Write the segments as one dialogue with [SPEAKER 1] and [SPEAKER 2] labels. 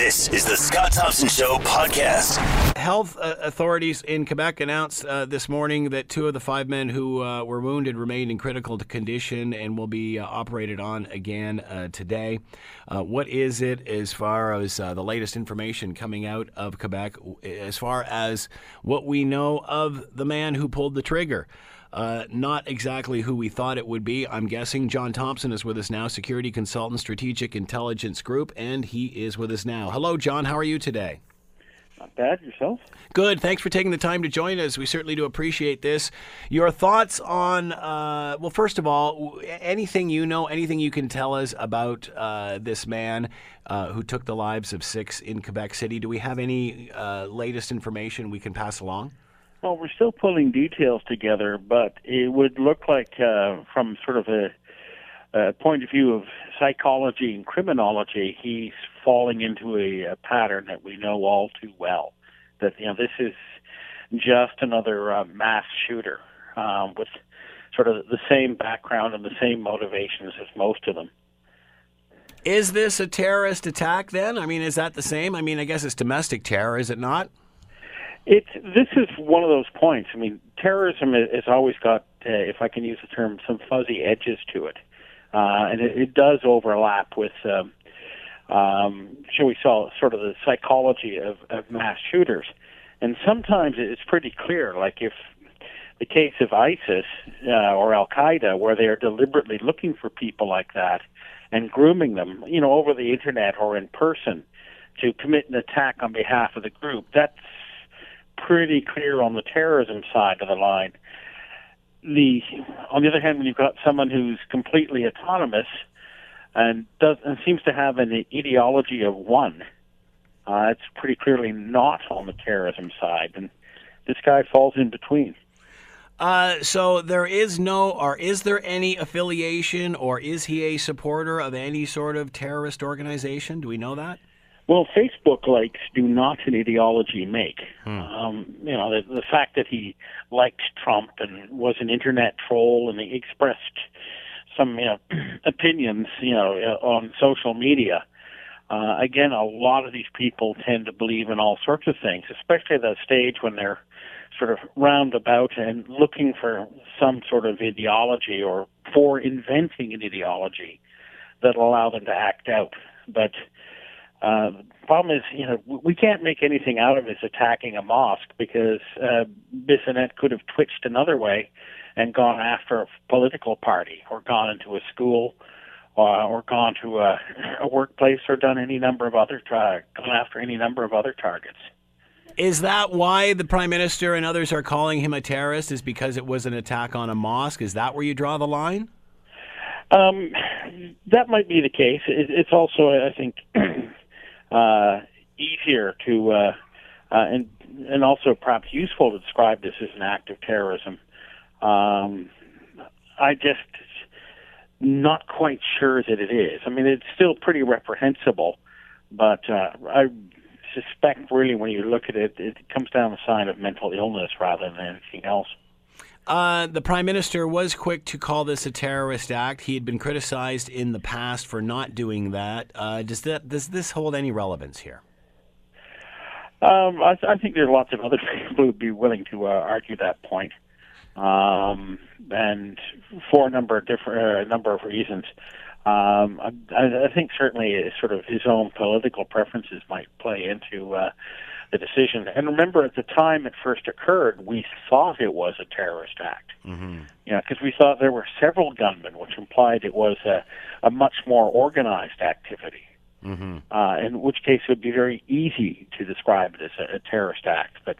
[SPEAKER 1] This is the Scott Thompson Show podcast.
[SPEAKER 2] Health uh, authorities in Quebec announced uh, this morning that two of the five men who uh, were wounded remain in critical condition and will be uh, operated on again uh, today. Uh, what is it as far as the latest information coming out of Quebec, as far as what we know of the man who pulled the trigger? Uh, not exactly who we thought it would be. I'm guessing John Thompson is with us now, security consultant, strategic intelligence group, and he is with us now. Hello, John. How are you today?
[SPEAKER 3] Not bad. Yourself?
[SPEAKER 2] Good. Thanks for taking the time to join us. We certainly do appreciate this. Your thoughts on, uh, well, first of all, anything you know, anything you can tell us about uh, this man uh, who took the lives of six in Quebec City? Do we have any uh, latest information we can pass along?
[SPEAKER 3] Well, we're still pulling details together, but it would look like, uh, from sort of a, a point of view of psychology and criminology, he's falling into a, a pattern that we know all too well. That you know, this is just another uh, mass shooter um, with sort of the same background and the same motivations as most of them.
[SPEAKER 2] Is this a terrorist attack then? I mean, is that the same? I mean, I guess it's domestic terror, is it not?
[SPEAKER 3] It's this is one of those points. I mean, terrorism has always got, uh, if I can use the term, some fuzzy edges to it, uh, and it, it does overlap with, um, um, shall we say, sort of the psychology of, of mass shooters. And sometimes it's pretty clear, like if the case of ISIS uh, or Al Qaeda, where they are deliberately looking for people like that and grooming them, you know, over the internet or in person to commit an attack on behalf of the group. That's pretty clear on the terrorism side of the line. The on the other hand, when you've got someone who's completely autonomous and does and seems to have an ideology of one, uh, it's pretty clearly not on the terrorism side, and this guy falls in between.
[SPEAKER 2] Uh, so there is no, or is there any affiliation, or is he a supporter of any sort of terrorist organization? Do we know that?
[SPEAKER 3] Well, Facebook likes do not an ideology make. Hmm. Um, you know, the, the fact that he liked Trump and was an internet troll and he expressed some you know, opinions, you know, uh, on social media. Uh, again, a lot of these people tend to believe in all sorts of things, especially at the stage when they're sort of roundabout and looking for some sort of ideology or for inventing an ideology that'll allow them to act out. But uh, the problem is, you know, we can't make anything out of his attacking a mosque because uh, Bissonnette could have twitched another way and gone after a political party or gone into a school uh, or gone to a, a workplace or done any number of other tra- gone after any number of other targets.
[SPEAKER 2] Is that why the prime minister and others are calling him a terrorist? Is because it was an attack on a mosque? Is that where you draw the line?
[SPEAKER 3] Um, that might be the case. It, it's also, I think, uh, easier to uh, uh, and and also perhaps useful to describe this as an act of terrorism. Um, I just not quite sure that it is. I mean, it's still pretty reprehensible, but uh, I suspect really when you look at it, it comes down the sign of mental illness rather than anything else.
[SPEAKER 2] Uh, the prime minister was quick to call this a terrorist act. He had been criticized in the past for not doing that. Uh, does that does this hold any relevance here?
[SPEAKER 3] Um, I, I, think there are lots of other people who would be willing to uh, argue that point, um, and for a number of different uh, a number of reasons. Um, I, I, think certainly sort of his own political preferences might play into uh, the decision. And remember, at the time it first occurred, we thought it was a terrorist act. Mm-hmm. You know, because we thought there were several gunmen, which implied it was a, a much more organized activity. Mm-hmm. Uh, in which case, it would be very easy to describe it as a, a terrorist act. But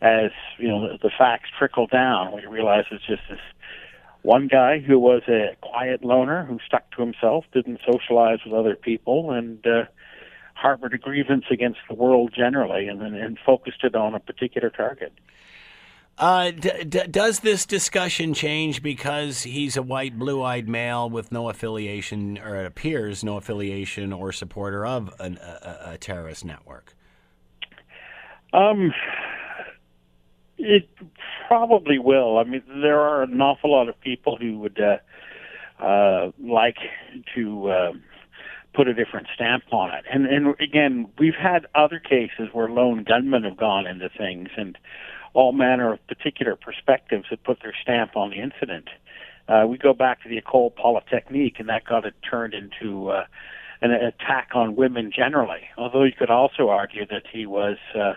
[SPEAKER 3] as you know, the, the facts trickle down, we realize it's just this one guy who was a quiet loner who stuck to himself, didn't socialize with other people, and uh, harbored a grievance against the world generally and, and focused it on a particular target.
[SPEAKER 2] Uh, d- d- does this discussion change because he's a white, blue-eyed male with no affiliation, or it appears no affiliation or supporter of an, a, a, terrorist network?
[SPEAKER 3] Um, it probably will. I mean, there are an awful lot of people who would uh, uh, like to. Put a different stamp on it. And and again, we've had other cases where lone gunmen have gone into things and all manner of particular perspectives have put their stamp on the incident. Uh, we go back to the Ecole Polytechnique, and that got it turned into uh, an attack on women generally. Although you could also argue that he was uh,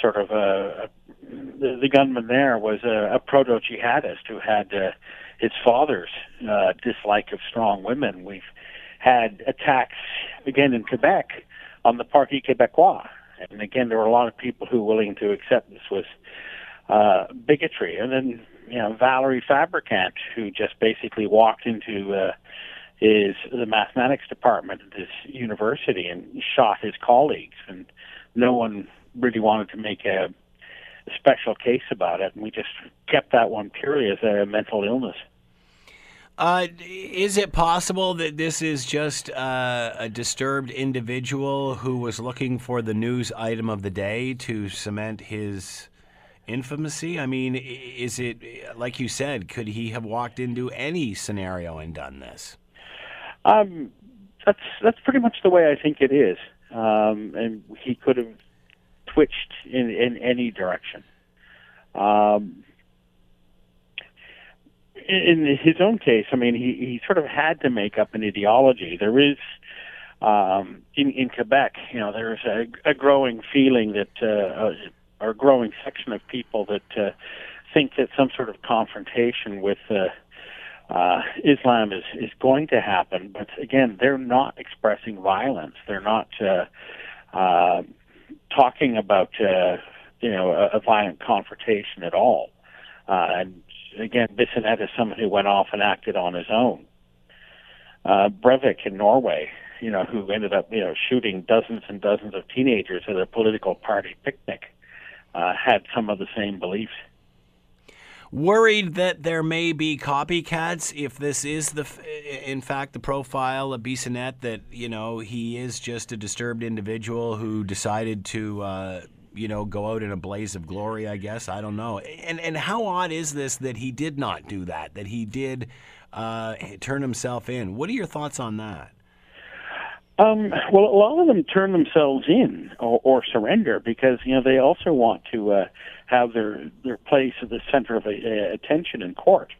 [SPEAKER 3] sort of a, a the, the gunman there was a, a proto jihadist who had uh, his father's uh, dislike of strong women. We've had attacks again in Quebec on the Parti Québécois, and again there were a lot of people who were willing to accept this was uh, bigotry. And then you know Valery Fabrikant, who just basically walked into uh, his the mathematics department at this university and shot his colleagues, and no one really wanted to make a, special case about it, and we just kept that one purely as a mental illness.
[SPEAKER 2] Uh, is it possible that this is just uh, a disturbed individual who was looking for the news item of the day to cement his infamousy? I mean, is it like you said? Could he have walked into any scenario and done this?
[SPEAKER 3] Um, that's that's pretty much the way I think it is, um, and he could have twitched in in any direction. Um, in, his own case, I mean, he he sort of had to make up an ideology. There is. Um, in, in Quebec, you know, there's a, a growing feeling that uh, or a growing section of people that uh, think that some sort of confrontation with uh, uh, Islam is is going to happen. But again, they're not expressing violence. They're not uh, uh, talking about uh, you know a, a violent confrontation at all. Uh, and again, Bissonnette is someone who went off and acted on his own. Uh, Breivik in Norway, you know, who ended up you know shooting dozens and dozens of teenagers at a political party picnic uh, had some of the same beliefs.
[SPEAKER 2] Worried that there may be copycats if this is the, in fact, the profile of Bissonnette that you know he is just a disturbed individual who decided to, uh, you know, go out in a blaze of glory. I guess I don't know. And and how odd is this that he did not do that? That he did uh, turn himself in. What are your thoughts on that?
[SPEAKER 3] Um, well, a lot of them turn themselves in or, or surrender because you know they also want to uh, have their their place at the center of a, a attention in court.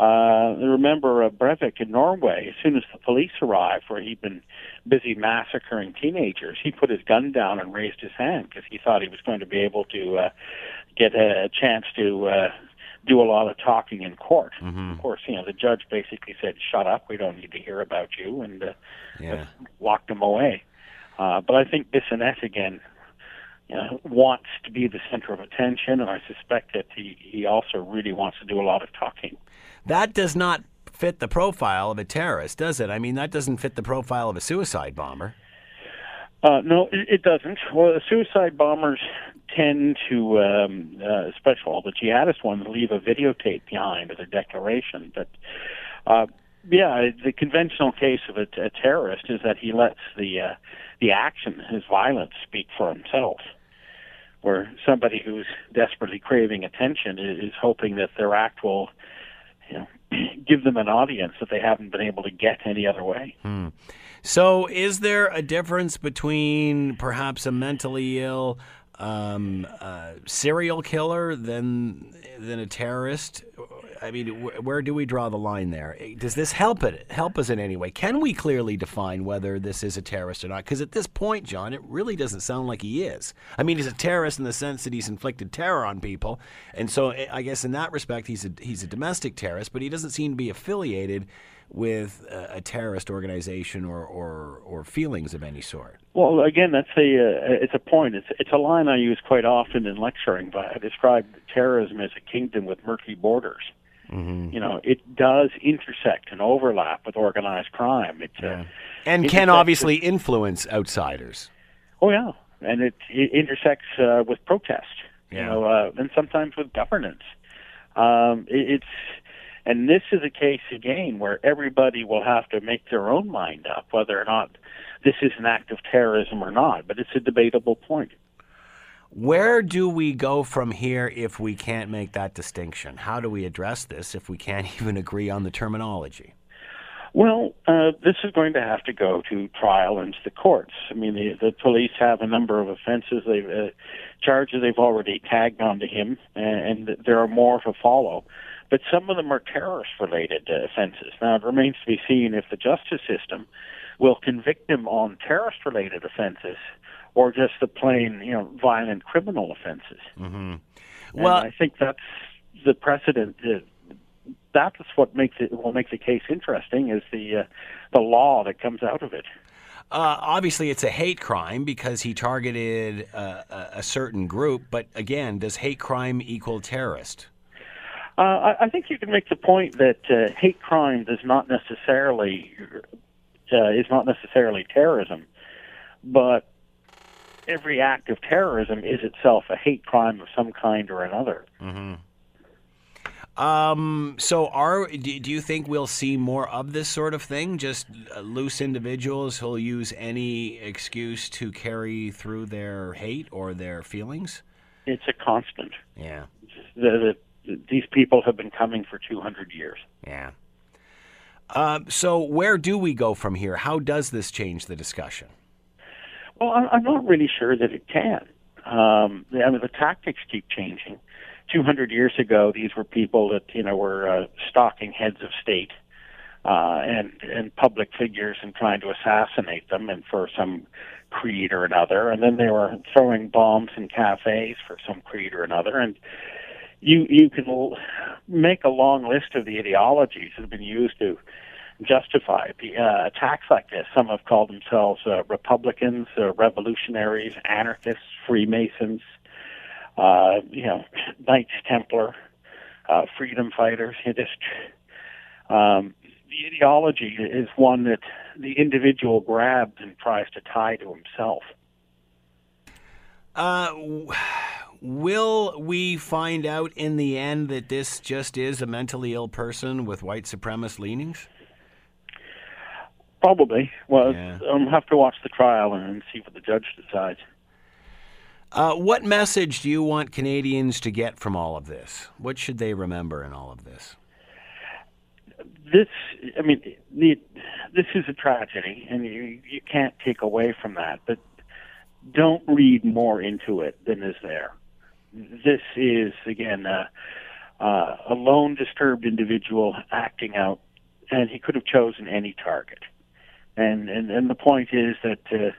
[SPEAKER 3] Uh, remember uh, Breivik in Norway, as soon as the police arrived, where he'd been busy massacring teenagers, he put his gun down and raised his hand because he thought he was going to be able to uh, get a chance to uh, do a lot of talking in court.
[SPEAKER 2] Mm-hmm.
[SPEAKER 3] Of course, you know the judge basically said, "Shut up, we don't need to hear about you," and uh,
[SPEAKER 2] Yeah.
[SPEAKER 3] locked him away. Uh, but I think Bissonnette again you know, wants to be the center of attention, and I suspect that he he also really wants to do a lot of talking.
[SPEAKER 2] That does not fit the profile of a terrorist, does it? I mean, that doesn't fit the profile of a suicide bomber.
[SPEAKER 3] Uh, no, it, doesn't. Well, suicide bombers tend to, um, uh, especially all the jihadist ones, leave a videotape behind of their declaration. But uh, yeah, the conventional case of a, a terrorist is that he lets the uh, the action, his violence, speak for himself. Where somebody who's desperately craving attention is, is hoping that their act will, you know, give them an audience that they haven't been able to get any other way.
[SPEAKER 2] So, is there a difference between perhaps a mentally ill um, uh, serial killer than than a terrorist? I mean, wh- where do we draw the line there? Does this help it help us in any way? Can we clearly define whether this is a terrorist or not? Because at this point, John, it really doesn't sound like he is. I mean, he's a terrorist in the sense that he's inflicted terror on people, and so I- I guess in that respect, he's a he's a domestic terrorist, but he doesn't seem to be affiliated with a, a terrorist organization or, or or feelings of any sort.
[SPEAKER 3] Well, again, that's a uh, it's a point. It's it's a line I use quite often in lecturing. But I describe terrorism as a kingdom with murky borders.
[SPEAKER 2] Mm-hmm.
[SPEAKER 3] You know, it does intersect and overlap with organized crime. It, uh,
[SPEAKER 2] And can obviously influence outsiders.
[SPEAKER 3] oh yeah, and it, it intersects uh, with protest.
[SPEAKER 2] Yeah.
[SPEAKER 3] You know, uh, and sometimes with governance. Um, it, it's and this is a case again where everybody will have to make their own mind up whether or not this is an act of terrorism or not. But it's a debatable point.
[SPEAKER 2] Where do we go from here if we can't make that distinction? How do we address this if we can't even agree on the terminology?
[SPEAKER 3] Well, uh, this is going to have to go to trial and to the courts. I mean, the, the police have a number of offenses, they've uh, charges they've already tagged onto him, and, and there are more to follow. But some of them are terrorist-related uh, offenses. Now, it remains to be seen if the justice system will convict him on terrorist-related offenses or just the plain, you know, violent criminal offenses.
[SPEAKER 2] Mm-hmm.
[SPEAKER 3] Well, I think that's the precedent. That's what makes it will make the case interesting is the uh, the law that comes out of it.
[SPEAKER 2] Uh, obviously, it's a hate crime because he targeted uh, a certain group. But again, does hate crime equal terrorist?
[SPEAKER 3] Uh, I, I, think you can make the point that uh, hate crime does not necessarily uh, is not necessarily terrorism, but every act of terrorism is itself a hate crime of some kind or another.
[SPEAKER 2] Mm-hmm. Um, so, are do you think we'll see more of this sort of thing? Just uh, loose individuals who'll use any excuse to carry through their hate or their feelings?
[SPEAKER 3] It's a constant.
[SPEAKER 2] Yeah.
[SPEAKER 3] The, the, these people have been coming for 200 years.
[SPEAKER 2] Yeah. Uh, so, where do we go from here? How does this change the discussion?
[SPEAKER 3] Well, I'm not really sure that it can. Um, I mean, the tactics keep changing. 200 years ago, these were people that you know were uh, stalking heads of state uh, and and public figures and trying to assassinate them, and for some creed or another. And then they were throwing bombs in cafes for some creed or another. And you you can l- make a long list of the ideologies that have been used to justify the uh, attacks like this. Some have called themselves uh, Republicans, uh, revolutionaries, anarchists, Freemasons, uh, you know, Knights Templar, uh, freedom fighters. Just um, the ideology is one that the individual grabs and tries to tie to himself.
[SPEAKER 2] Uh, will we find out in the end that this just is a mentally ill person with white supremacist leanings?
[SPEAKER 3] Probably. Well, yeah. I'll have to watch the trial and see what the judge decides.
[SPEAKER 2] Uh, what message do you want Canadians to get from all of this? What should they remember in all of this?
[SPEAKER 3] This, I mean, the, this is a tragedy, and you you can't take away from that. But don't read more into it than is there. This is again uh, uh, a lone, disturbed individual acting out, and he could have chosen any target. And and and the point is that uh,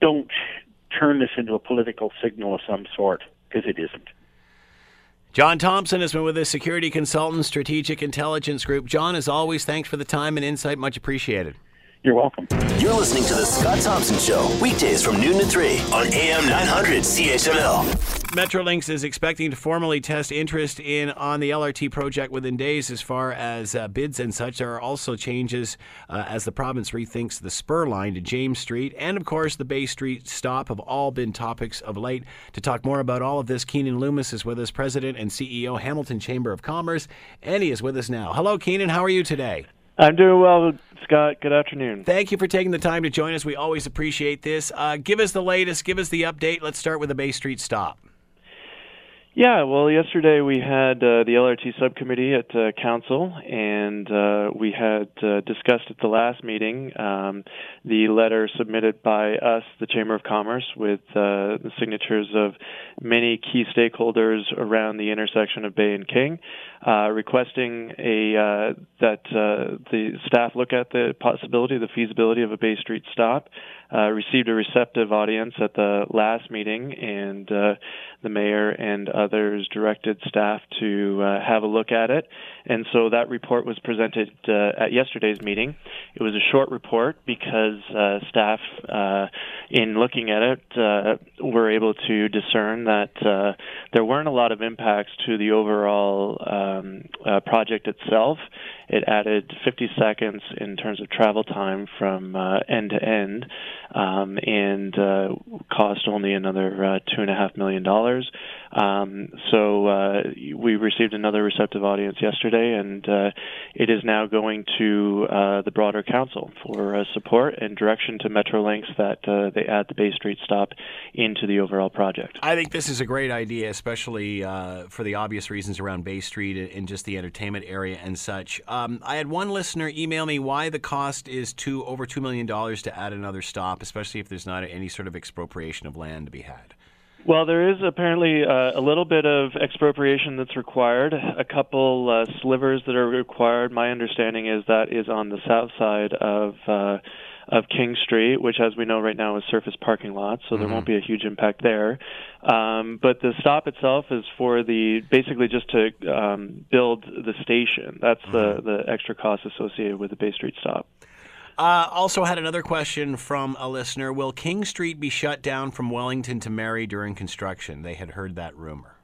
[SPEAKER 3] don't turn this into a political signal of some sort because it isn't.
[SPEAKER 2] John Thompson has been with us, security consultant, strategic intelligence group. John, as always, thanks for the time and insight. Much appreciated.
[SPEAKER 3] You're welcome.
[SPEAKER 1] You're listening to The Scott Thompson Show, weekdays from noon to 3 on AM 900 CHML.
[SPEAKER 2] Metrolinx is expecting to formally test interest in on the LRT project within days as far as uh, bids and such. There are also changes uh, as the province rethinks the spur line to James Street and, of course, the Bay Street stop have all been topics of late. To talk more about all of this, Keenan Loomis is with us, President and CEO, Hamilton Chamber of Commerce, and he is with us now. Hello, Keenan. How are you today?
[SPEAKER 4] I'm doing well, Scott. Good afternoon.
[SPEAKER 2] Thank you for taking the time to join us. We always appreciate this. Uh, give us the latest. Give us the update. Let's start with the Bay Street stop.
[SPEAKER 4] Yeah, well, yesterday we had uh, the LRT subcommittee at uh, council, and uh, we had uh, discussed at the last meeting um, the letter submitted by us, the Chamber of Commerce, with uh, the signatures of many key stakeholders around the intersection of Bay and King, uh, requesting a that the staff look at the possibility, the feasibility of a Bay Street stop. Received a receptive audience at the last meeting, and the mayor and others directed staff to uh, have a look at it. And so that report was presented uh, at yesterday's meeting. It was a short report because uh, staff, uh, in looking at it, uh, were able to discern that uh, there weren't a lot of impacts to the overall um, project itself. It added 50 seconds in terms of travel time from end to end, um, and cost only another two and a half million dollars. Um, so uh, we received another receptive audience yesterday, and uh, it is now going to uh, the broader council for uh, support and direction to Metrolinx that uh, they add the Bay Street stop into the overall project.
[SPEAKER 2] I think this is a great idea, especially uh, for the obvious reasons around Bay Street and just the entertainment area and such. Um, I had one listener email me why the cost is two over two million dollars to add another stop, especially if there's not any sort of expropriation of land to be had.
[SPEAKER 4] Well, there is apparently uh, a little bit of expropriation that's required, a couple uh, slivers that are required. My understanding is that is on the south side of uh, of King Street, which, as we know right now, is surface parking lot, so mm-hmm. there won't be a huge impact there. Um, but the stop itself is for the basically just to um, build the station. That's mm-hmm. the the extra cost associated with the Bay Street stop.
[SPEAKER 2] Uh, also, had another question from a listener Will King Street be shut down from Wellington to Mary during construction? They had heard that rumor.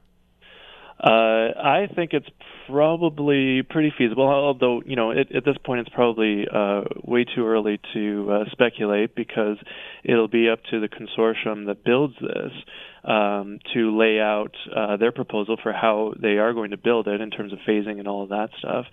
[SPEAKER 4] Uh, I think it's probably pretty feasible, although, you know, it, at this point it's probably uh, way too early to uh, speculate because it'll be up to the consortium that builds this um, to lay out uh, their proposal for how they are going to build it in terms of phasing and all of that stuff.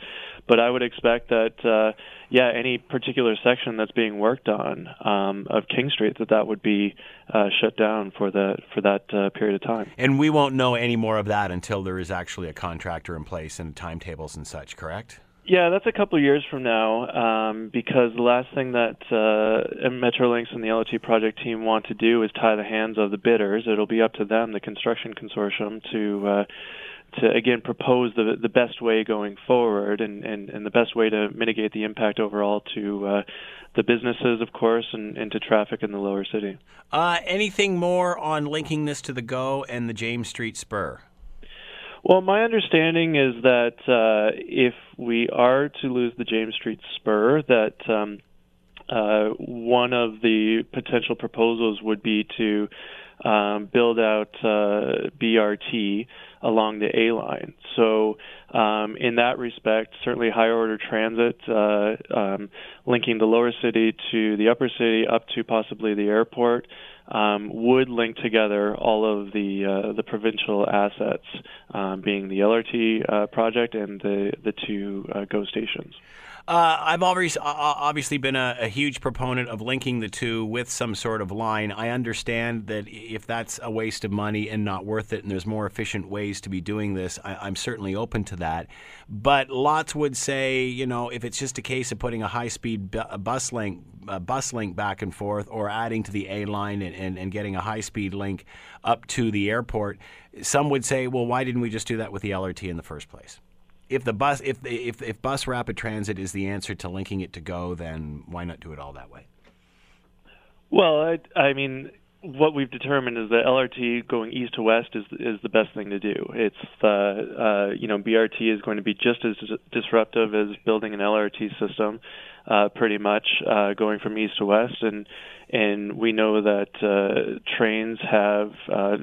[SPEAKER 4] But I would expect that, uh, yeah, any particular section that's being worked on um, of King Street that that would be uh, shut down for the for that uh, period of time.
[SPEAKER 2] And we won't know any more of that until there is actually a contractor in place and timetables and such. Correct?
[SPEAKER 4] Yeah, that's a couple of years from now, um, because the last thing that uh, Metrolinx and the LRT project team want to do is tie the hands of the bidders. It'll be up to them, the construction consortium, to uh, to again propose the the best way going forward and, and, and the best way to mitigate the impact overall to uh, the businesses, of course, and, and to traffic in the lower city.
[SPEAKER 2] Uh, anything more on linking this to the GO and the James Street Spur?
[SPEAKER 4] Well, my understanding is that uh, if we are to lose the James Street Spur, that um, uh, one of the potential proposals would be to um, build out uh, BRT along the A line. So, um, in that respect, certainly higher order transit, uh, um, linking the lower city to the upper city up to possibly the airport, um, would link together all of the uh, the provincial assets, um, being the LRT uh, project and the the two uh, GO stations.
[SPEAKER 2] Uh, I've always obviously been a, a, huge proponent of linking the two with some sort of line. I understand that if that's a waste of money and not worth it, and there's more efficient ways to be doing this, I, am certainly open to that. But lots would say, you know, if it's just a case of putting a high-speed bus link, bus link back and forth, or adding to the A line and, and, and getting a high-speed link up to the airport, some would say, well, why didn't we just do that with the LRT in the first place? If the bus if if if bus rapid transit is the answer to linking it to GO, then why not do it all that way?
[SPEAKER 4] Well, I, I mean, what we've determined is that LRT going east to west is is the best thing to do. It's uh, uh, you know BRT is going to be just as disruptive as building an LRT system, uh, pretty much uh, going from east to west, and and we know that uh, trains have uh,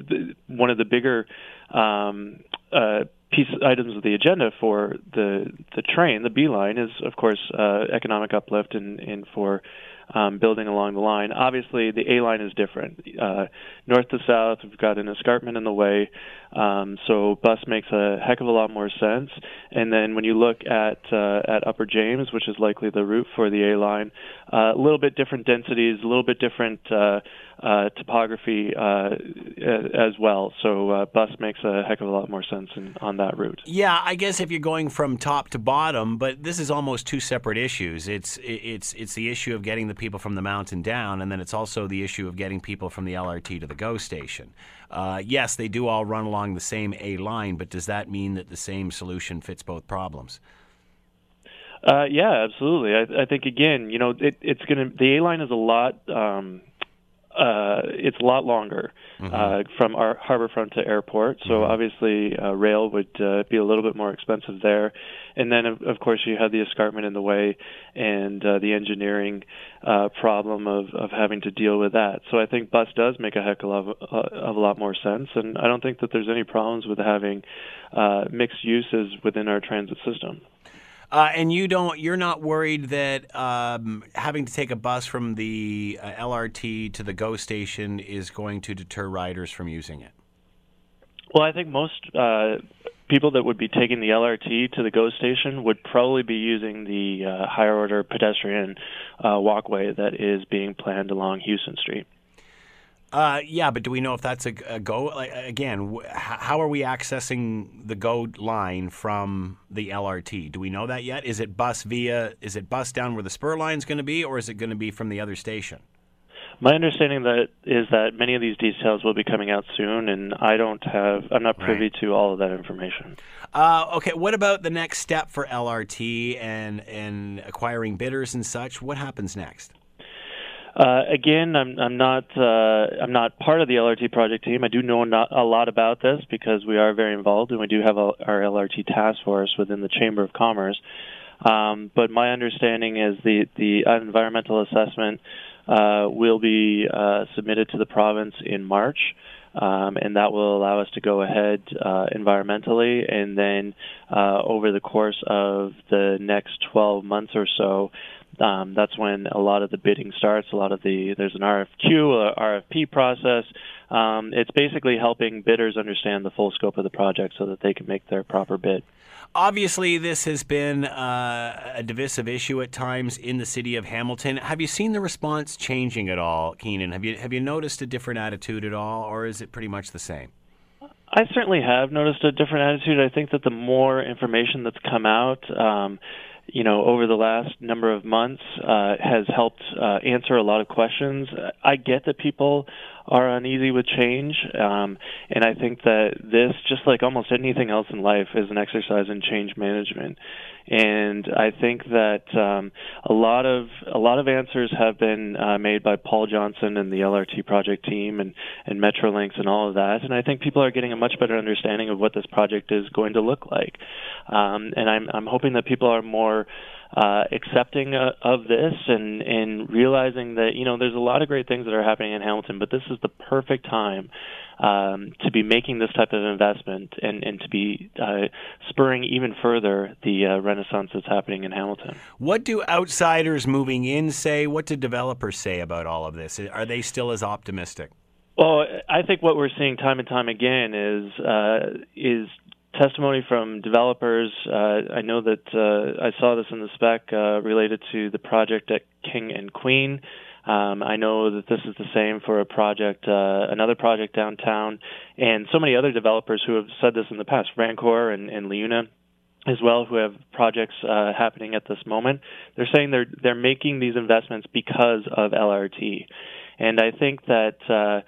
[SPEAKER 4] one of the bigger um, uh, piece items of the agenda for the the train, the B line, is of course uh, economic uplift and, and for um, building along the line. Obviously, the A line is different. Uh, north to south, we've got an escarpment in the way, um, so bus makes a heck of a lot more sense. And then when you look at uh, at Upper James, which is likely the route for the A line, uh, a little bit different densities, a little bit different uh, uh, topography uh, as well. So bus makes a heck of a lot more sense in, on that route.
[SPEAKER 2] Yeah, I guess if you're going from top to bottom, but this is almost two separate issues. It's it's it's the issue of getting the people from the mountain down, and then it's also the issue of getting people from the LRT to the GO station. Uh, yes, they do all run along the same A line, but does that mean that the same solution fits both problems?
[SPEAKER 4] Uh, yeah, absolutely. I, I think again, you know, it, it's going to the A line is a lot. Um, uh, it's a lot longer mm-hmm. uh, from our harborfront to airport. So mm-hmm. obviously, uh, rail would uh, be a little bit more expensive there. And then, of, of course, you have the escarpment in the way and uh, the engineering uh, problem of, of having to deal with that. So I think bus does make a heck of a, lot, uh, of a lot more sense. And I don't think that there's any problems with having uh, mixed uses within our transit system.
[SPEAKER 2] Uh, and you don't, you're not worried that um, having to take a bus from the uh, LRT to the GO station is going to deter riders from using it.
[SPEAKER 4] Well, I think most uh, people that would be taking the LRT to the GO station would probably be using the uh, higher order pedestrian uh, walkway that is being planned along Hughson Street.
[SPEAKER 2] Uh, yeah, but do we know if that's a, a go? Like, again, wh- how are we accessing the GO line from the LRT? Do we know that yet? Is it bus via? Is it bus down where the spur line is going to be, or is it going to be from the other station?
[SPEAKER 4] My understanding that is that many of these details will be coming out soon, and I don't have, I'm not privy
[SPEAKER 2] Right.
[SPEAKER 4] to all of that information.
[SPEAKER 2] Uh, okay, what about the next step for LRT and and acquiring bidders and such? What happens next?
[SPEAKER 4] Uh, again, I'm, I'm not uh, I'm not part of the LRT project team. I do know not a lot about this because we are very involved, and we do have a, our LRT task force within the Chamber of Commerce. Um, but my understanding is the the environmental assessment uh, will be uh, submitted to the province in March. Um, and that will allow us to go ahead uh, environmentally, and then uh, over the course of the next 12 months or so, um, that's when a lot of the bidding starts. A lot of the there's an RFQ, a RFP process. Um, it's basically helping bidders understand the full scope of the project so that they can make their proper bid.
[SPEAKER 2] Obviously, this has been uh, a divisive issue at times in the city of Hamilton. Have you seen the response changing at all, Keenan? Have you have you noticed a different attitude at all, or is it pretty much the same?
[SPEAKER 4] I certainly have noticed a different attitude. I think that the more information that's come out, um, you know, over the last number of months, uh, has helped uh, answer a lot of questions. I get that people are uneasy with change, um, and I think that this, just like almost anything else in life, is an exercise in change management. And I think that um, a lot of a lot of answers have been uh, made by Paul Johnson and the LRT project team and and Metrolinx and all of that. And I think people are getting a much better understanding of what this project is going to look like. Um, and I'm I'm hoping that people are more uh, accepting uh, of this and and realizing that you know there's a lot of great things that are happening in Hamilton, but this is the perfect time um, to be making this type of investment and and to be uh, spurring even further the uh, renaissance that's happening in Hamilton.
[SPEAKER 2] What do outsiders moving in say? What do developers say about all of this? Are they still as optimistic?
[SPEAKER 4] Well, I think what we're seeing time and time again is uh, is testimony from developers. Uh, I know that uh, I saw this in the spec uh, related to the project at King and Queen. Um, I know that this is the same for a project, uh, another project downtown, and so many other developers who have said this in the past, Vrancor and, and LIUNA as well who have projects uh, happening at this moment. They're saying they're they're making these investments because of LRT, and I think that. Uh,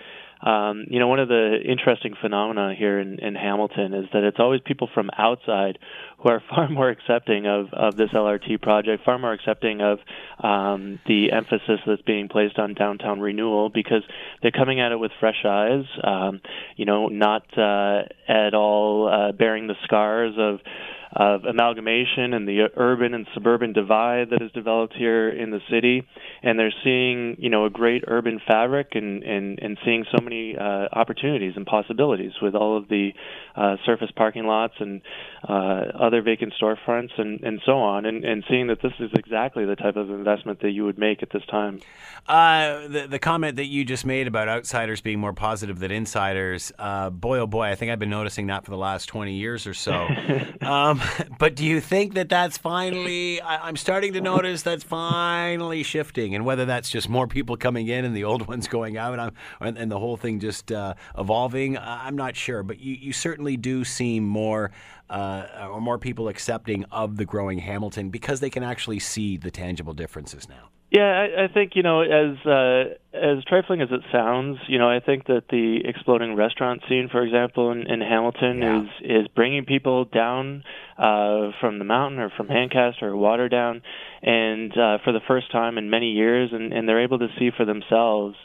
[SPEAKER 4] um, you know, one of the interesting phenomena here in, in Hamilton is that it's always people from outside who are far more accepting of, of this LRT project, far more accepting of um, the emphasis that's being placed on downtown renewal because they're coming at it with fresh eyes, um, you know, not uh, at all uh, bearing the scars of of amalgamation and the urban and suburban divide that has developed here in the city, and they're seeing you know a great urban fabric and and, and seeing so many uh, opportunities and possibilities with all of the uh, surface parking lots and uh, other vacant storefronts and and so on, and and seeing that this is exactly the type of investment that you would make at this time.
[SPEAKER 2] Uh, the the comment that you just made about outsiders being more positive than insiders, uh, boy oh boy, I think I've been noticing that for the last twenty years or so. um, but do you think that that's finally? I, I'm starting to notice that's finally shifting, and whether that's just more people coming in and the old ones going out, I'm, and, and the whole thing just uh, evolving. I'm not sure, but you, you certainly do seem more. Uh, or more people accepting of the growing Hamilton because they can actually see the tangible differences now.
[SPEAKER 4] Yeah, I, I think you know, as uh, as trifling as it sounds, you know, I think that the exploding restaurant scene, for example, in, in Hamilton,
[SPEAKER 2] Yeah.
[SPEAKER 4] is is bringing people down uh, from the mountain or from Ancaster or Waterdown, and uh, for the first time in many years, and, and they're able to see for themselves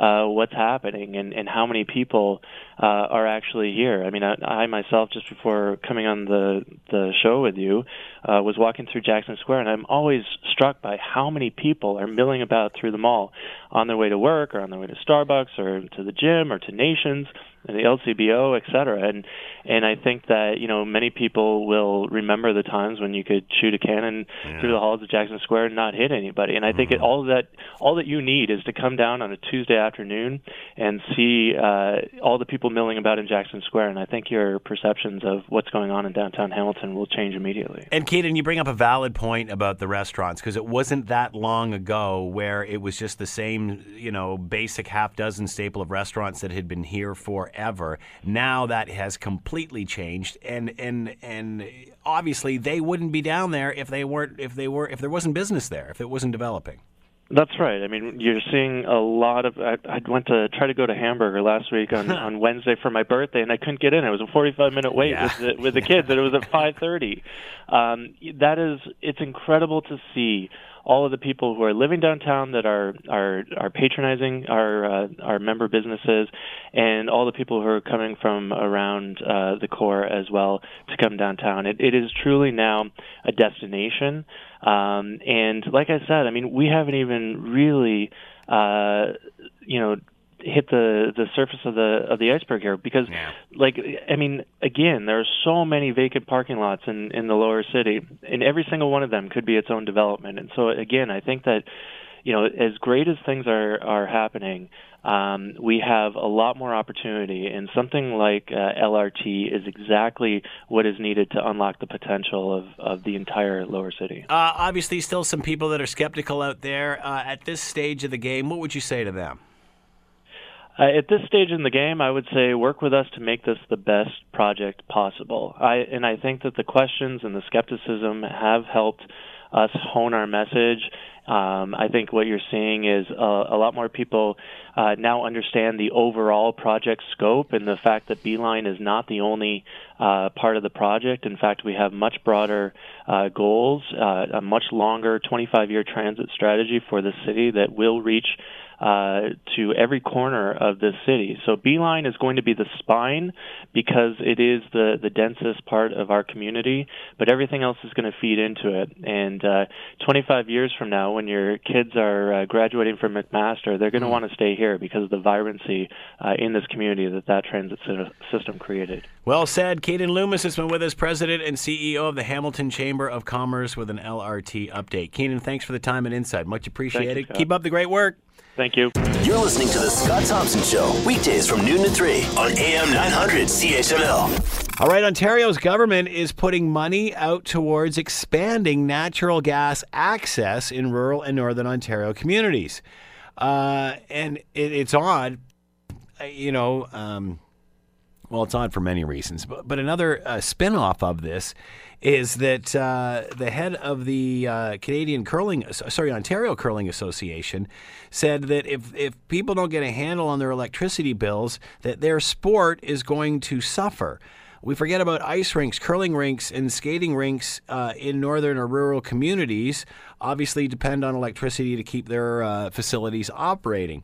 [SPEAKER 4] uh, what's happening and, and how many people uh, are actually here. I mean, I, I myself, just before coming on the the show with you, uh, was walking through Jackson Square, and I'm always struck by how many people are milling about through the mall on their way to work or on their way to Starbucks or to the gym or to Nations. And the LCBO, et cetera. And and I think that you know many people will remember the times when you could shoot a cannon yeah. through the halls of Jackson Square and not hit anybody. And I think mm-hmm. it, all that all that you need is to come down on a Tuesday afternoon and see uh, all the people milling about in Jackson Square. And I think your perceptions of what's going on in downtown Hamilton will change immediately.
[SPEAKER 2] And Kaden, you bring up a valid point about the restaurants because it wasn't that long ago where it was just the same, you know, basic half dozen staple of restaurants that had been here forever. Now that has completely changed, and and and obviously they wouldn't be down there if they weren't if they were if there wasn't business there if it wasn't developing.
[SPEAKER 4] That's right. I mean, you're seeing a lot of. I, I went to try to go to HAMBRGR last week on on Wednesday for my birthday, and I couldn't get in. It was a 45 minute wait yeah. with the, with the kids, and it was at 5:30. Um, that is, it's incredible to see all of the people who are living downtown that are are are patronizing our uh, our member businesses, and all the people who are coming from around uh, the core as well to come downtown. It, it is truly now a destination, um, and like I said, I mean we haven't even really. Uh, you know, hit the the surface of the of the iceberg here because yeah. like I mean again there are so many vacant parking lots in in the lower city and every single one of them could be its own development and so again I think that you know as great as things are are happening um, we have a lot more opportunity, and something like uh, LRT is exactly what is needed to unlock the potential of, of the entire lower city.
[SPEAKER 2] Uh, obviously, still some people that are skeptical out there. Uh, at this stage of the game, what would you say to them?
[SPEAKER 4] Uh, at this stage in the game, I would say work with us to make this the best project possible. I and I think that the questions and the skepticism have helped us hone our message. Um, I think what you're seeing is a, a lot more people uh, now understand the overall project scope and the fact that B line is not the only uh, part of the project. In fact, we have much broader uh, goals, uh, a much longer 25 year transit strategy for the city that will reach uh, to every corner of this city. So B line is going to be the spine because it is the, the densest part of our community, but everything else is going to feed into it. And uh, 25 years from now, when your kids are uh, graduating from McMaster, they're going to mm. want to stay here because of the vibrancy uh, in this community that that transit system created.
[SPEAKER 2] Well said. Kaden Loomis has been with us, President and CEO of the Hamilton Chamber of Commerce, with an LRT update. Keenan, thanks for the time and insight. Much appreciated.
[SPEAKER 4] You,
[SPEAKER 2] Keep up the great work.
[SPEAKER 4] Thank you.
[SPEAKER 1] You're listening to The Scott Thompson Show, weekdays from noon to 3 on AM 900 CHML.
[SPEAKER 2] All right, Ontario's government is putting money out towards expanding natural gas access in rural and northern Ontario communities. Uh, and it, it's odd, uh, you know. Um, well, it's odd for many reasons, but, but another uh, spin off of this is that uh, the head of the uh, Canadian Curling, sorry, Ontario Curling Association, said that if if people don't get a handle on their electricity bills, that their sport is going to suffer. We forget about ice rinks, curling rinks, and skating rinks uh, in northern or rural communities. Obviously, depend on electricity to keep their uh, facilities operating.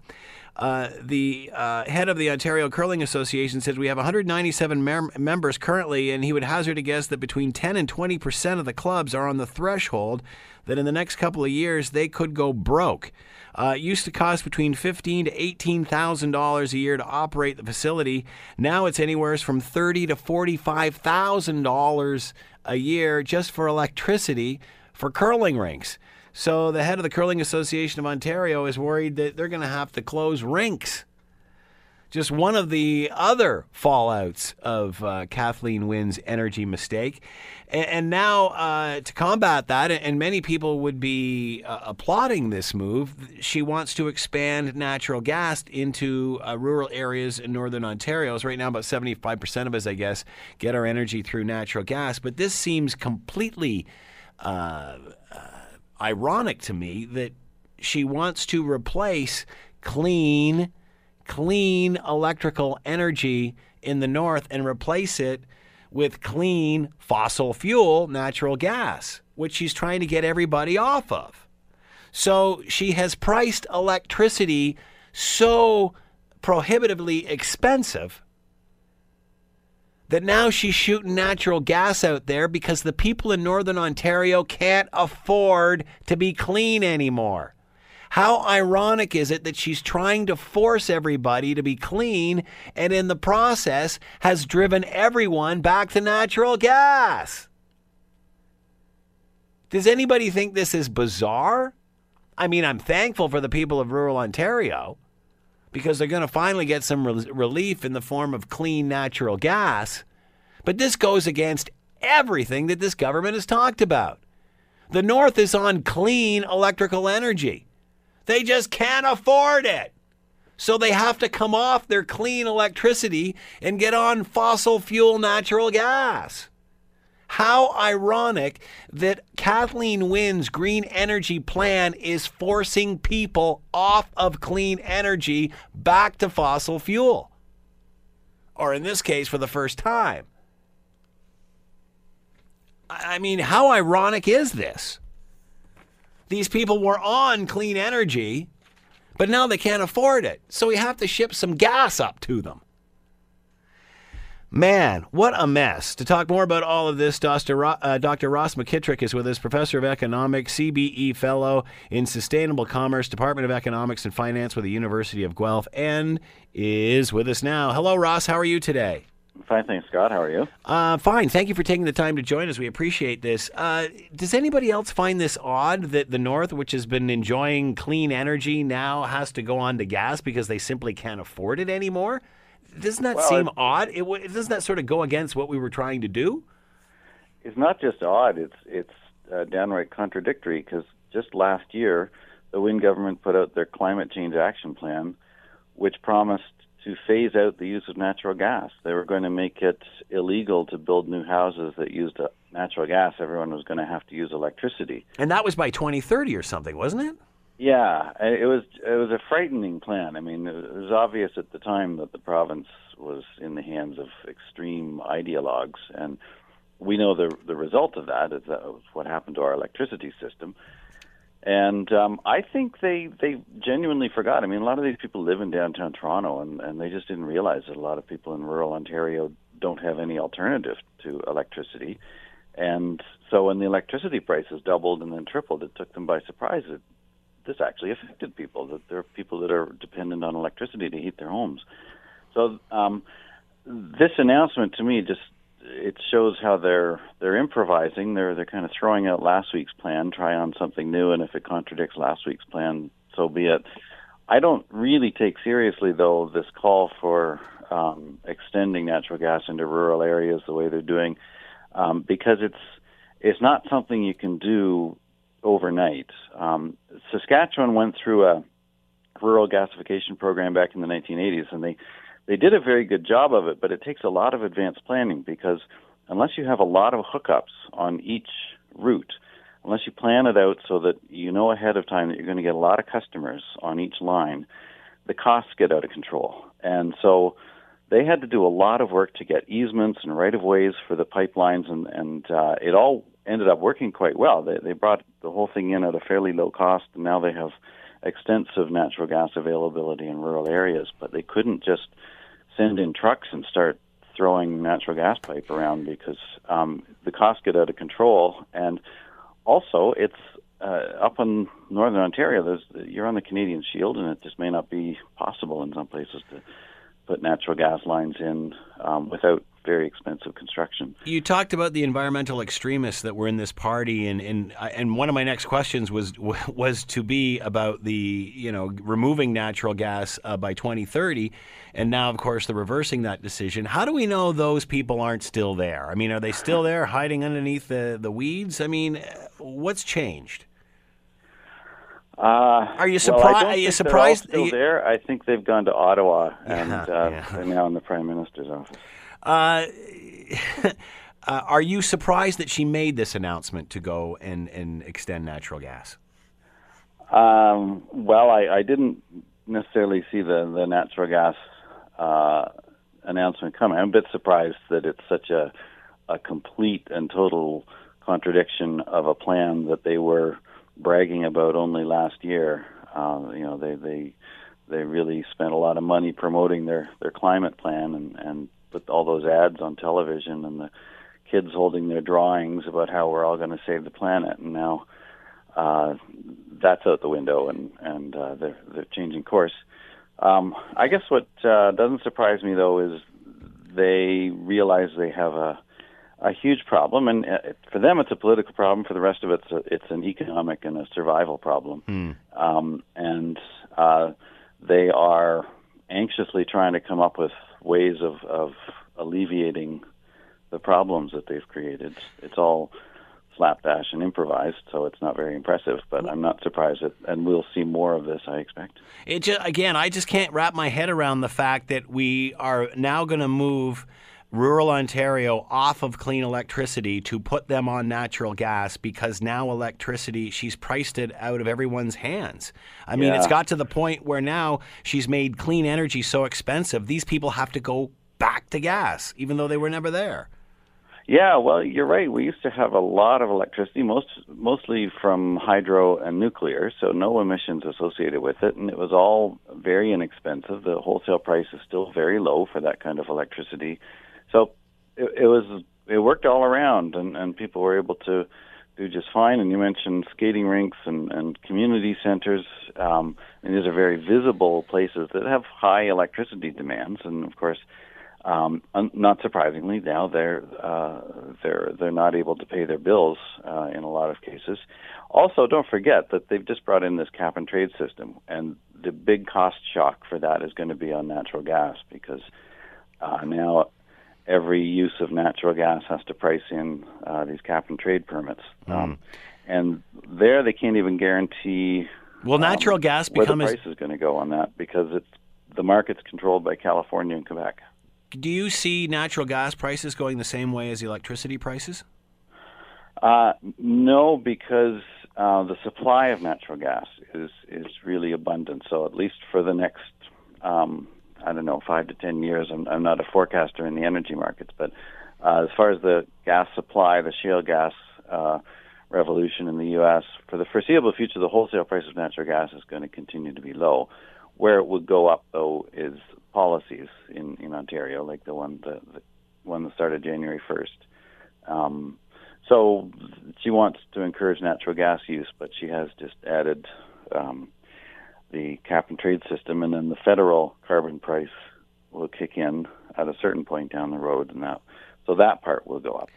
[SPEAKER 2] Uh, the uh, head of the Ontario Curling Association says we have 197 mem- members currently, and he would hazard a guess that between 10 and 20 percent of the clubs are on the threshold that in the next couple of years they could go broke. Uh, it used to cost between fifteen to eighteen thousand dollars a year to operate the facility. Now it's anywhere from thirty to forty-five thousand dollars a year just for electricity for curling rinks. So the head of the Curling Association of Ontario is worried that they're going to have to close rinks. Just one of the other fallouts of uh, Kathleen Wynne's energy mistake. And, and now, uh, to combat that, and many people would be uh, applauding this move, she wants to expand natural gas into uh, rural areas in northern Ontario. So right now, about 75% of us, I guess, get our energy through natural gas. But this seems completely uh, ironic to me that she wants to replace clean, clean electrical energy in the north and replace it with clean fossil fuel, natural gas, which she's trying to get everybody off of. So she has priced electricity so prohibitively expensive that now she's shooting natural gas out there because the people in Northern Ontario can't afford to be clean anymore. How ironic is it that she's trying to force everybody to be clean and in the process has driven everyone back to natural gas? Does anybody think this is bizarre? I mean, I'm thankful for the people of rural Ontario because they're going to finally get some re- relief in the form of clean natural gas. But this goes against everything that this government has talked about. The North is on clean electrical energy. They just can't afford it. So they have to come off their clean electricity and get on fossil fuel natural gas. How ironic that Kathleen Wynne's green energy plan is forcing people off of clean energy back to fossil fuel. Or in this case, for the first time. I mean, how ironic is this? These people were on clean energy, but now they can't afford it. So we have to ship some gas up to them. Man, what a mess. To talk more about all of this, Dr. Ro- uh, Dr. Ross McKitrick is with us, professor of economics, CBE fellow in sustainable commerce, Department of Economics and Finance with the University of Guelph, and is with us now. Hello, Ross. How are you today?
[SPEAKER 5] Fine, thanks, Scott. How are you?
[SPEAKER 2] Uh, fine. Thank you for taking the time to join us. We appreciate this. Uh, does anybody else find this odd that the North, which has been enjoying clean energy, now has to go on to gas because they simply can't afford it anymore? Doesn't that
[SPEAKER 5] Well,
[SPEAKER 2] seem
[SPEAKER 5] it-
[SPEAKER 2] odd? It, w- doesn't that sort of go against what we were trying to do?
[SPEAKER 5] It's not just odd; it's it's uh, downright contradictory. Because just last year, the Wynne government put out their climate change action plan, which promised to phase out the use of natural gas. They were going to make it illegal to build new houses that used uh, natural gas. Everyone was going to have to use electricity.
[SPEAKER 2] And that was by 2030 or something, wasn't it?
[SPEAKER 5] Yeah, it was it was a frightening plan. I mean, it was obvious at the time that the province was in the hands of extreme ideologues, and we know the the result of that is that what happened to our electricity system. And um, I think they they genuinely forgot. I mean, a lot of these people live in downtown Toronto, and and they just didn't realize that a lot of people in rural Ontario don't have any alternative to electricity. And so when the electricity prices doubled and then tripled, it took them by surprise that this actually affected people. That there are people that are dependent on electricity to heat their homes. So um, this announcement to me just it shows how they're they're improvising. They're they're kind of throwing out last week's plan, try on something new, and if it contradicts last week's plan, so be it. I don't really take seriously though this call for um, extending natural gas into rural areas the way they're doing, um, because it's it's not something you can do overnight. Um, Saskatchewan went through a rural gasification program back in the 1980s, and they they did a very good job of it. But it takes a lot of advanced planning because unless you have a lot of hookups on each route, unless you plan it out so that you know ahead of time that you're going to get a lot of customers on each line, the costs get out of control. And so they had to do a lot of work to get easements and right of ways for the pipelines, and and uh, it all ended up working quite well. They they brought the whole thing in at a fairly low cost, and now they have extensive natural gas availability in rural areas. But they couldn't just send in trucks and start throwing natural gas pipe around because um, the costs get out of control, and also it's uh, up in northern Ontario. There's you're on the Canadian Shield, and it just may not be possible in some places to put natural gas lines in um, without very expensive construction.
[SPEAKER 2] You talked about the environmental extremists that were in this party, and and and one of my next questions was was to be about the you know removing natural gas uh, by 2030, and now of course the reversing that decision. How do we know those people aren't still there? I mean, are they still there, hiding underneath the the weeds? I mean, what's changed?
[SPEAKER 5] Uh,
[SPEAKER 2] Are you surprised?
[SPEAKER 5] don't
[SPEAKER 2] are you surprised?
[SPEAKER 5] They're all still there. I think they've gone to Ottawa, and
[SPEAKER 2] Yeah,
[SPEAKER 5] uh,
[SPEAKER 2] yeah.
[SPEAKER 5] they're now in the Prime Minister's office.
[SPEAKER 2] Uh, uh, are you surprised that she made this announcement to go and, and extend natural gas?
[SPEAKER 5] Um, well, I, I didn't necessarily see the the natural gas uh, announcement coming. I'm a bit surprised that it's such a a complete and total contradiction of a plan that they were bragging about only last year. Uh, you know, they they they really spent a lot of money promoting their their climate plan and and put all those ads on television and the kids holding their drawings about how we're all going to save the planet and now uh, that's out the window, and and uh, they're they're changing course. Um, I guess what uh, doesn't surprise me though is they realize they have a a huge problem, and uh, for them it's a political problem. For the rest of it, it's, a, it's an economic and a survival problem.
[SPEAKER 2] Hmm.
[SPEAKER 5] Um, and uh, they are anxiously trying to come up with ways of, of alleviating the problems that they've created. It's all slapdash and improvised, so it's not very impressive. But I'm not surprised at, and we'll see more of this. I expect.
[SPEAKER 2] It just, again, I just can't wrap my head around the fact that we are now going to move rural Ontario off of clean electricity to put them on natural gas because now electricity, she's priced it out of everyone's hands. I mean,
[SPEAKER 5] Yeah.
[SPEAKER 2] it's got to the point where now she's made clean energy so expensive, these people have to go back to gas, even though they were never there.
[SPEAKER 5] Yeah, well, you're right. We used to have a lot of electricity, most mostly from hydro and nuclear, so no emissions associated with it, and it was all very inexpensive. The wholesale price is still very low for that kind of electricity, so it, it was it worked all around, and and people were able to do just fine. And you mentioned skating rinks and and community centers, um, and these are very visible places that have high electricity demands, and of course. Um, not surprisingly, now they're uh, they're they're not able to pay their bills uh, in a lot of cases. Also, don't forget that they've just brought in this cap and trade system, and the big cost shock for that is going to be on natural gas because uh, now every use of natural gas has to price in uh, these cap and trade permits, um, and there they can't even guarantee
[SPEAKER 2] Will natural gas
[SPEAKER 5] where the
[SPEAKER 2] become as
[SPEAKER 5] price is going to go on that because it's the market's controlled by California and Quebec.
[SPEAKER 2] do you see natural gas prices going the same way as electricity prices?
[SPEAKER 5] Uh, no, because uh, the supply of natural gas is is really abundant. So at least for the next, um, I don't know, five to ten years. I'm, I'm not a forecaster in the energy markets, but uh, as far as the gas supply, the shale gas uh, revolution in the U.S. for the foreseeable future, the wholesale price of natural gas is going to continue to be low. Where it would go up, though, is policies in, in Ontario, like the one that the one that started January 1st. Um, so she wants to encourage natural gas use, but she has just added um, the cap and trade system, and then the federal carbon price will kick in at a certain point down the road, and that so that part will go up.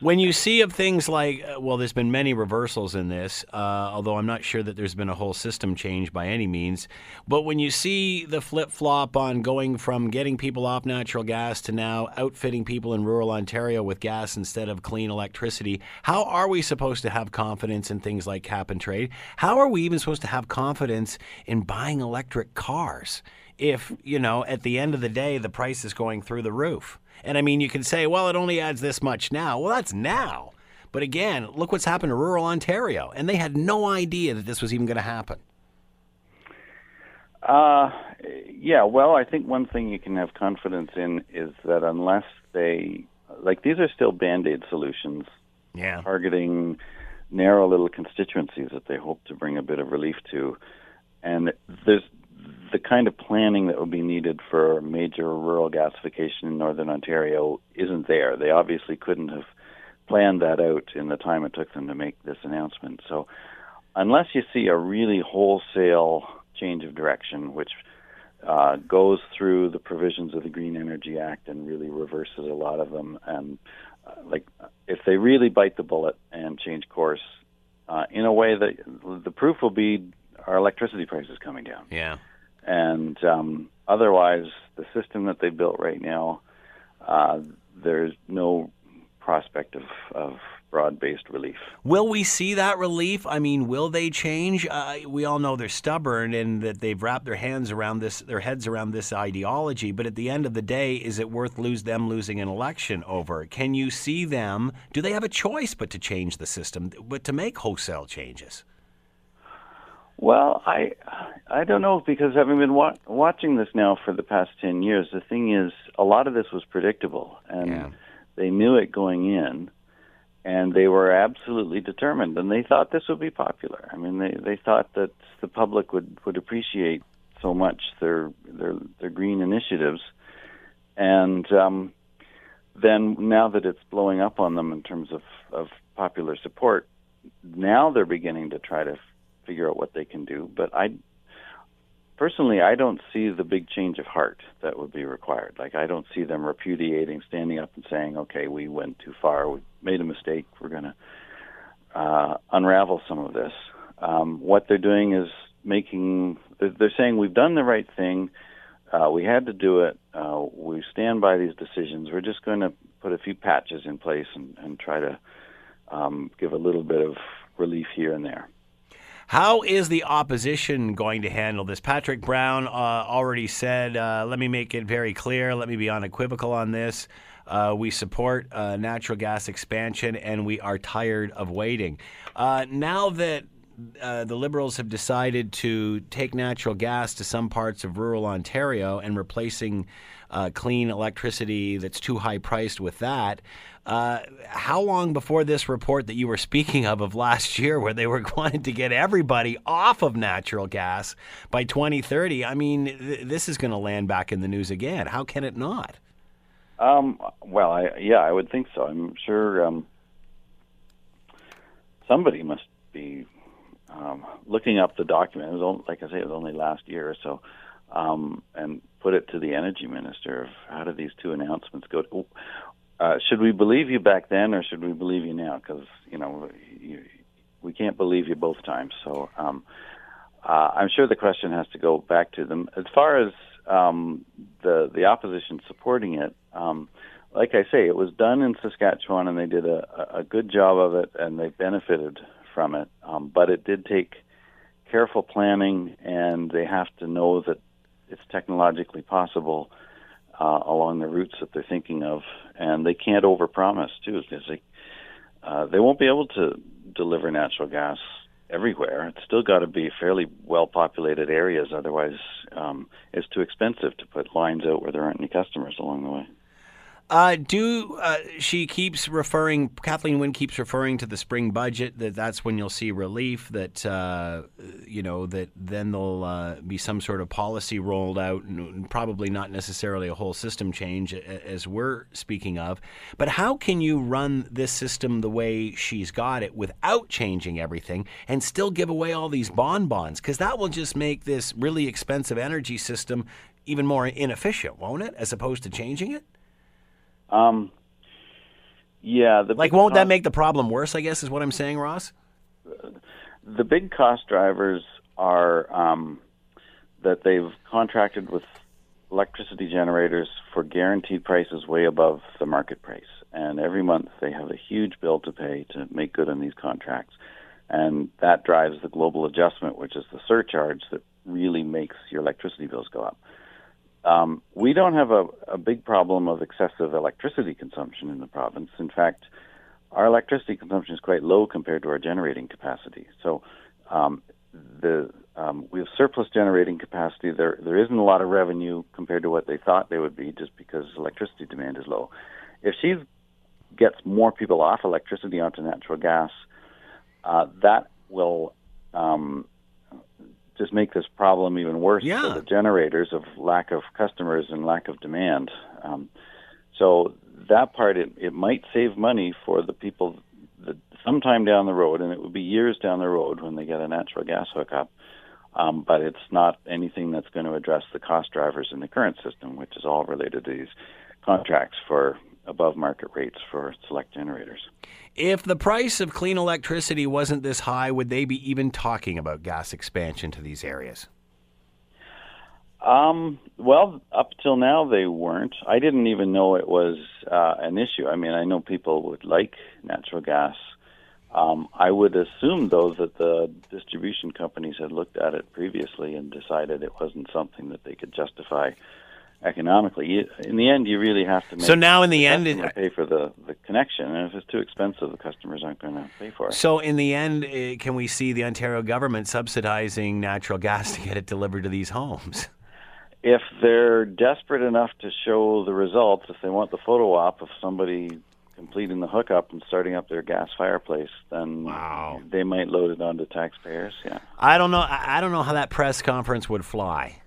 [SPEAKER 2] When you see of things like, uh, well, there's been many reversals in this, uh, although I'm not sure that there's been a whole system change by any means. But when you see the flip flop on going from getting people off natural gas to now outfitting people in rural Ontario with gas instead of clean electricity, how are we supposed to have confidence in things like cap and trade? How are we even supposed to have confidence in buying electric cars? If, you know, at the end of the day, the price is going through the roof. And I mean, you can say, well, it only adds this much now. Well, that's now. But again, look what's happened to rural Ontario. And they had no idea that this was even going to happen.
[SPEAKER 5] Uh, yeah, well, I think one thing you can have confidence in is that unless they, like, these are still band aid solutions
[SPEAKER 2] Yeah.
[SPEAKER 5] targeting narrow little constituencies that they hope to bring a bit of relief to. And there's the kind of planning that would be needed for major rural gasification in northern Ontario isn't there. They obviously couldn't have planned that out in the time it took them to make this announcement. So, unless you see a really wholesale change of direction, which uh, goes through the provisions of the Green Energy Act and really reverses a lot of them, and uh, like if they really bite the bullet and change course uh, in a way that the proof will be our electricity prices coming down.
[SPEAKER 2] Yeah.
[SPEAKER 5] And um, otherwise, the system that they built right now, uh, there's no prospect of, of broad-based relief.
[SPEAKER 2] Will we see that relief? I mean, will they change? Uh, we all know they're stubborn and that they've wrapped their hands around this, their heads around this ideology. But at the end of the day, is it worth lose them losing an election over? Can you see them? Do they have a choice but to change the system, but to make wholesale changes?
[SPEAKER 5] Well, I I don't know because having been wa- watching this now for the past ten years, the thing is, a lot of this was predictable, and
[SPEAKER 2] Yeah.
[SPEAKER 5] they knew it going in, and they were absolutely determined, and they thought this would be popular. I mean, they they thought that the public would would appreciate so much their their their green initiatives, and um, then now that it's blowing up on them in terms of of popular support, now they're beginning to try to figure out what they can do. But I personally, I don't see the big change of heart that would be required. Like I don't see them repudiating, standing up and saying, "Okay, we went too far. We made a mistake. We're going to uh, unravel some of this." Um, what they're doing is making. They're saying we've done the right thing. Uh, we had to do it. Uh, we stand by these decisions. We're just going to put a few patches in place and, and try to um, give a little bit of relief here and there.
[SPEAKER 2] How is the opposition going to handle this? Patrick Brown uh, already said, uh, let me make it very clear, let me be unequivocal on this. Uh, we support uh, natural gas expansion and we are tired of waiting. Uh, now that uh, the Liberals have decided to take natural gas to some parts of rural Ontario and replacing uh, clean electricity that's too high priced with that. Uh, how long before this report that you were speaking of of last year, where they were wanting to get everybody off of natural gas by 2030? I mean, th- this is going to land back in the news again. How can it not?
[SPEAKER 5] Um, well, I, yeah, I would think so. I'm sure um, somebody must be um, looking up the document. It was only, like I say, it was only last year so, um, and put it to the energy minister of how do these two announcements go? Uh, should we believe you back then, or should we believe you now? Because you know you, we can't believe you both times. So um, uh, I'm sure the question has to go back to them. As far as um, the the opposition supporting it, um, like I say, it was done in Saskatchewan, and they did a, a good job of it, and they benefited from it. Um, but it did take careful planning, and they have to know that it's technologically possible uh, along the routes that they're thinking of, and they can't overpromise too, because they uh, they won't be able to deliver natural gas everywhere. It's still got to be fairly well populated areas, otherwise um, it's too expensive to put lines out where there aren't any customers along the way.
[SPEAKER 2] Uh, do uh, she keeps referring? Kathleen Wynne keeps referring to the spring budget. That that's when you'll see relief. That uh, you know that then there'll uh, be some sort of policy rolled out, and probably not necessarily a whole system change as we're speaking of. But how can you run this system the way she's got it without changing everything and still give away all these bonbons? Because that will just make this really expensive energy system even more inefficient, won't it? As opposed to changing it.
[SPEAKER 5] Um, yeah, the
[SPEAKER 2] like won't cost, that make the problem worse? I guess is what I'm saying, Ross.
[SPEAKER 5] The big cost drivers are um, that they've contracted with electricity generators for guaranteed prices way above the market price, and every month they have a huge bill to pay to make good on these contracts, and that drives the global adjustment, which is the surcharge that really makes your electricity bills go up. Um, we don't have a, a big problem of excessive electricity consumption in the province. In fact, our electricity consumption is quite low compared to our generating capacity. So um, the um, we have surplus generating capacity. There there isn't a lot of revenue compared to what they thought they would be, just because electricity demand is low. If she gets more people off electricity onto natural gas, uh, that will um, just make this problem even worse
[SPEAKER 2] yeah.
[SPEAKER 5] for the generators of lack of customers and lack of demand. Um, so that part, it, it might save money for the people that sometime down the road, and it would be years down the road when they get a natural gas hookup. Um, but it's not anything that's going to address the cost drivers in the current system, which is all related to these contracts for above market rates for select generators.
[SPEAKER 2] If the price of clean electricity wasn't this high, would they be even talking about gas expansion to these areas?
[SPEAKER 5] Um, well, up till now they weren't. I didn't even know it was uh, an issue. I mean, I know people would like natural gas. Um, I would assume, though, that the distribution companies had looked at it previously and decided it wasn't something that they could justify economically. in the end, you really have to.
[SPEAKER 2] so now, in the,
[SPEAKER 5] the
[SPEAKER 2] end,
[SPEAKER 5] it, pay for the the connection, and if it's too expensive, the customers aren't going to pay for it.
[SPEAKER 2] So in the end, eh, can we see the Ontario government subsidizing natural gas to get it delivered to these homes?
[SPEAKER 5] If they're desperate enough to show the results, if they want the photo op of somebody completing the hookup and starting up their gas fireplace, then
[SPEAKER 2] wow.
[SPEAKER 5] they might load it onto taxpayers. Yeah.
[SPEAKER 2] I don't know. I don't know how that press conference would fly.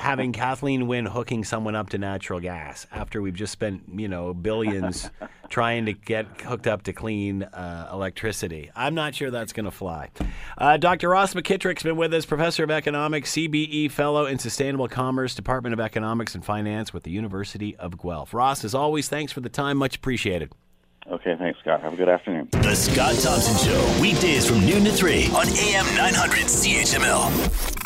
[SPEAKER 2] Having Kathleen Wynne hooking someone up to natural gas after we've just spent, you know, billions trying to get hooked up to clean uh, electricity. I'm not sure that's going to fly. Uh, Dr. Ross McKitrick's been with us, professor of economics, CBE fellow in sustainable commerce, Department of Economics and Finance with the University of Guelph. Ross, as always, thanks for the time. Much appreciated.
[SPEAKER 5] Okay, thanks, Scott. Have a good afternoon.
[SPEAKER 1] The Scott Thompson Show, weekdays from noon to 3 on AM 900 CHML.